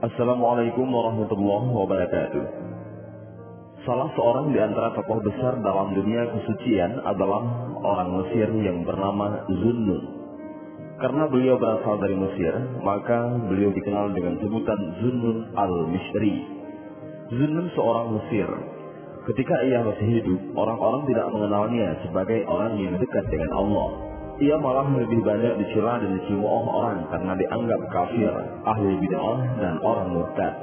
Assalamualaikum warahmatullahi wabarakatuh. Salah seorang di antara tokoh besar dalam dunia kesucian adalah orang Mesir yang bernama Zunnun. Karena beliau berasal dari Mesir, maka beliau dikenal dengan sebutan Zunnun al-Mishri. Zunnun seorang Mesir. Ketika ia masih hidup, orang-orang tidak mengenalnya sebagai orang yang dekat dengan Allah ia malah lebih banyak dicela dan dicimooh orang karena dianggap kafir, ahli bid'ah, dan orang murtad.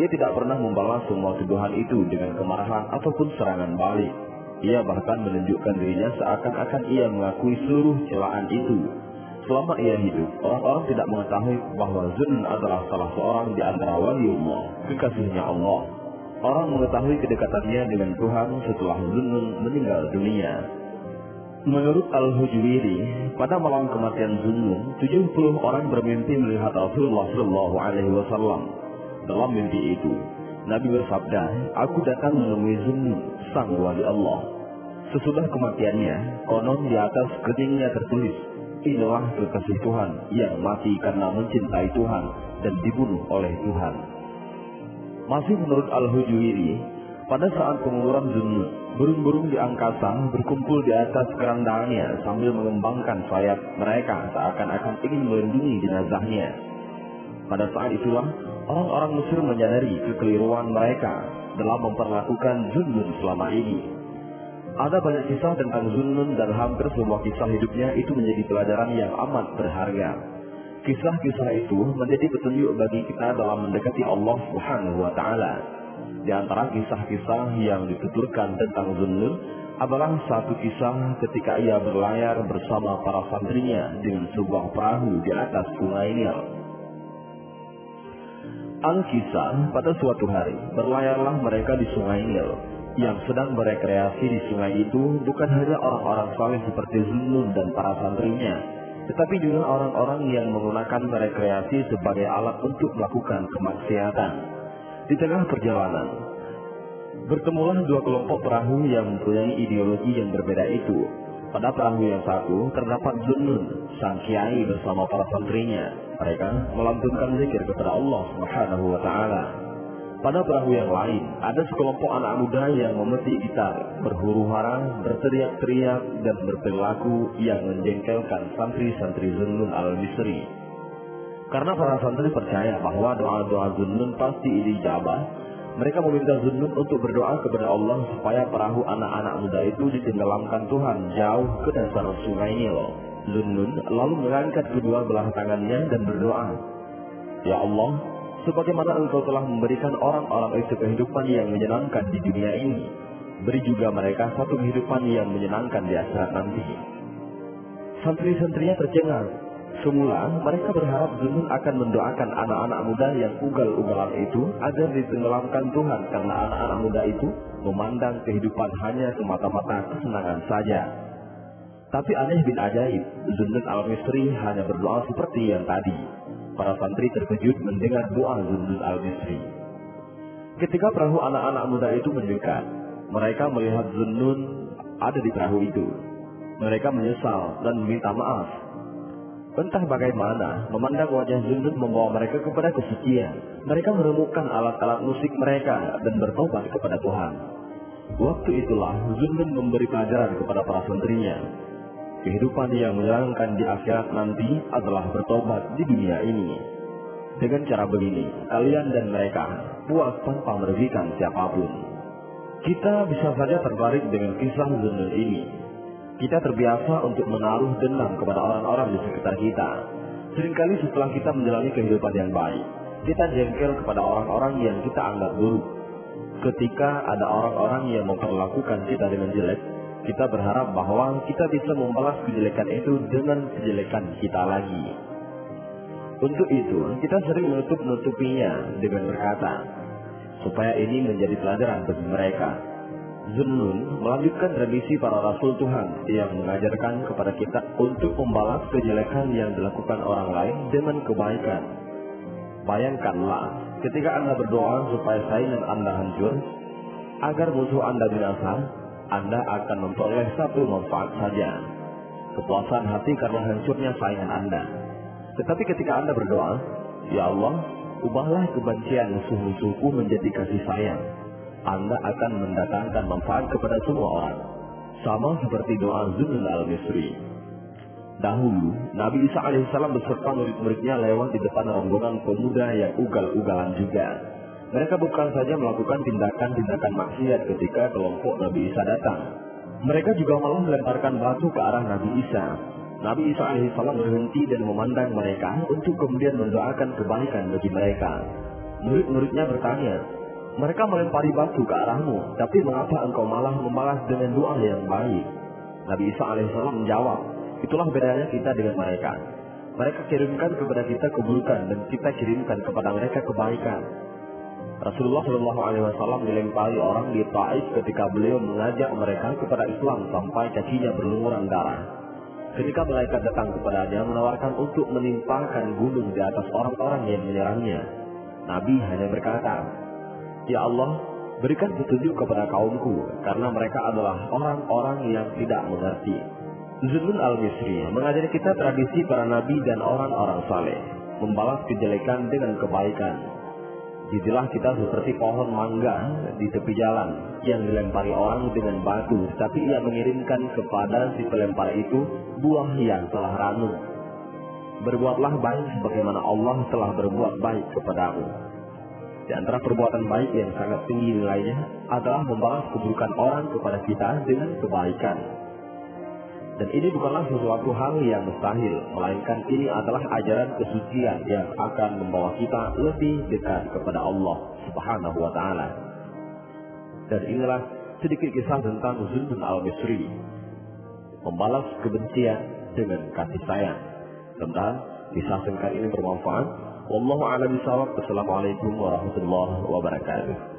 Ia tidak pernah membalas semua tuduhan itu dengan kemarahan ataupun serangan balik. Ia bahkan menunjukkan dirinya seakan-akan ia mengakui seluruh celaan itu. Selama ia hidup, orang-orang tidak mengetahui bahwa Zun adalah salah seorang di antara wali Allah, kekasihnya Allah. Orang mengetahui kedekatannya dengan Tuhan setelah Zun meninggal dunia. Menurut Al-Hujwiri, pada malam kematian Zunnun, 70 orang bermimpi melihat Rasulullah Shallallahu Alaihi Wasallam. Dalam mimpi itu, Nabi bersabda, Aku datang menemui Zunnun, sang wali Allah. Sesudah kematiannya, konon di atas keningnya tertulis, Inilah kekasih Tuhan yang mati karena mencintai Tuhan dan dibunuh oleh Tuhan. Masih menurut Al-Hujwiri, pada saat penguburan Zunnun, burung-burung di angkasa berkumpul di atas kerandangnya sambil mengembangkan sayap mereka seakan-akan ingin melindungi jenazahnya. Pada saat itulah, orang-orang Mesir menyadari kekeliruan mereka dalam memperlakukan Zunnun selama ini. Ada banyak kisah tentang Zunnun dan hampir semua kisah hidupnya itu menjadi pelajaran yang amat berharga. Kisah-kisah itu menjadi petunjuk bagi kita dalam mendekati Allah Subhanahu wa taala. Di antara kisah-kisah yang dituturkan tentang Zunnun adalah satu kisah ketika ia berlayar bersama para santrinya dengan sebuah perahu di atas sungai Nil. Al-Kisah pada suatu hari berlayarlah mereka di sungai Nil yang sedang berekreasi di sungai itu bukan hanya orang-orang saleh seperti Zunnun dan para santrinya, tetapi juga orang-orang yang menggunakan rekreasi sebagai alat untuk melakukan kemaksiatan. Di tengah perjalanan, bertemulah dua kelompok perahu yang mempunyai ideologi yang berbeda itu. Pada perahu yang satu terdapat Zunnun, sang kiai bersama para santrinya. Mereka melantunkan zikir kepada Allah Subhanahu wa taala. Pada perahu yang lain, ada sekelompok anak muda yang memetik gitar, berhuru hara, berteriak-teriak, dan berperilaku yang menjengkelkan santri-santri Zunnun al-Misri. Karena para santri percaya bahwa doa-doa Zunnun pasti dijabah, mereka meminta Zunnun untuk berdoa kepada Allah supaya perahu anak-anak muda itu ditenggelamkan Tuhan jauh ke dasar sungai Nil. Zunnun lalu mengangkat kedua belah tangannya dan berdoa, Ya Allah, sebagaimana engkau telah memberikan orang-orang itu kehidupan yang menyenangkan di dunia ini, beri juga mereka satu kehidupan yang menyenangkan di akhirat nanti. Santri-santrinya tercengang Semula mereka berharap Zunun akan mendoakan anak-anak muda yang ugal-ugalan itu agar ditenggelamkan Tuhan karena anak-anak muda itu memandang kehidupan hanya semata-mata kesenangan saja. Tapi aneh bin ajaib, Zunun al-Misri hanya berdoa seperti yang tadi. Para santri terkejut mendengar doa Zunun al-Misri. Ketika perahu anak-anak muda itu mendekat, mereka melihat Zunun ada di perahu itu. Mereka menyesal dan meminta maaf Entah bagaimana, memandang wajah Zundun membawa mereka kepada kesucian. Mereka menemukan alat-alat musik mereka dan bertobat kepada Tuhan. Waktu itulah Zundun memberi pelajaran kepada para santrinya. Kehidupan yang menyenangkan di akhirat nanti adalah bertobat di dunia ini. Dengan cara begini, kalian dan mereka puas tanpa merugikan siapa pun. Kita bisa saja tertarik dengan kisah Zundun ini, kita terbiasa untuk menaruh dendam kepada orang-orang di sekitar kita. Seringkali setelah kita menjalani kehidupan yang baik, kita jengkel kepada orang-orang yang kita anggap buruk. Ketika ada orang-orang yang memperlakukan kita dengan jelek, kita berharap bahwa kita bisa membalas kejelekan itu dengan kejelekan kita lagi. Untuk itu, kita sering menutup-nutupinya dengan berkata, supaya ini menjadi pelajaran bagi mereka Zunnun melanjutkan tradisi para rasul Tuhan yang mengajarkan kepada kita untuk membalas kejelekan yang dilakukan orang lain dengan kebaikan. Bayangkanlah ketika Anda berdoa supaya saingan Anda hancur, agar musuh Anda binasa, Anda akan memperoleh satu manfaat saja. Kepuasan hati karena hancurnya saingan Anda. Tetapi ketika Anda berdoa, Ya Allah, ubahlah kebencian musuh-musuhku menjadi kasih sayang. Anda akan mendatangkan manfaat kepada semua orang. Sama seperti doa Zunul al-Misri. Dahulu, Nabi Isa alaihissalam beserta murid-muridnya lewat di depan rombongan pemuda yang ugal-ugalan juga. Mereka bukan saja melakukan tindakan-tindakan maksiat ketika kelompok Nabi Isa datang. Mereka juga malah melemparkan batu ke arah Nabi Isa. Nabi Isa alaihissalam berhenti dan memandang mereka untuk kemudian mendoakan kebaikan bagi mereka. Murid-muridnya bertanya, mereka melempari batu ke arahmu, tapi mengapa engkau malah membalas dengan doa yang baik? Nabi Isa alaihissalam menjawab, itulah bedanya kita dengan mereka. Mereka kirimkan kepada kita keburukan dan kita kirimkan kepada mereka kebaikan. Rasulullah Shallallahu Alaihi Wasallam dilempari orang di Taif ketika beliau mengajak mereka kepada Islam sampai kakinya berlumuran darah. Ketika malaikat datang kepadanya menawarkan untuk menimpakan gunung di atas orang-orang yang menyerangnya, Nabi hanya berkata, Ya Allah, berikan petunjuk kepada kaumku, karena mereka adalah orang-orang yang tidak mengerti. Zulun al-Misri mengajari kita tradisi para nabi dan orang-orang saleh, membalas kejelekan dengan kebaikan, Jadilah kita seperti pohon mangga di tepi jalan yang dilempari orang dengan batu, tapi ia mengirimkan kepada si pelempar itu buah yang telah ranum. Berbuatlah baik sebagaimana Allah telah berbuat baik kepadamu. Di antara perbuatan baik yang sangat tinggi nilainya adalah membalas keburukan orang kepada kita dengan kebaikan. Dan ini bukanlah sesuatu hal yang mustahil, melainkan ini adalah ajaran kesucian yang akan membawa kita lebih dekat kepada Allah Subhanahu wa taala. Dan inilah sedikit kisah tentang Zulmun al-Misri. Membalas kebencian dengan kasih sayang. Tentang kisah singkat ini bermanfaat. Wallahu a'lam bishawab. Assalamualaikum warahmatullahi wabarakatuh.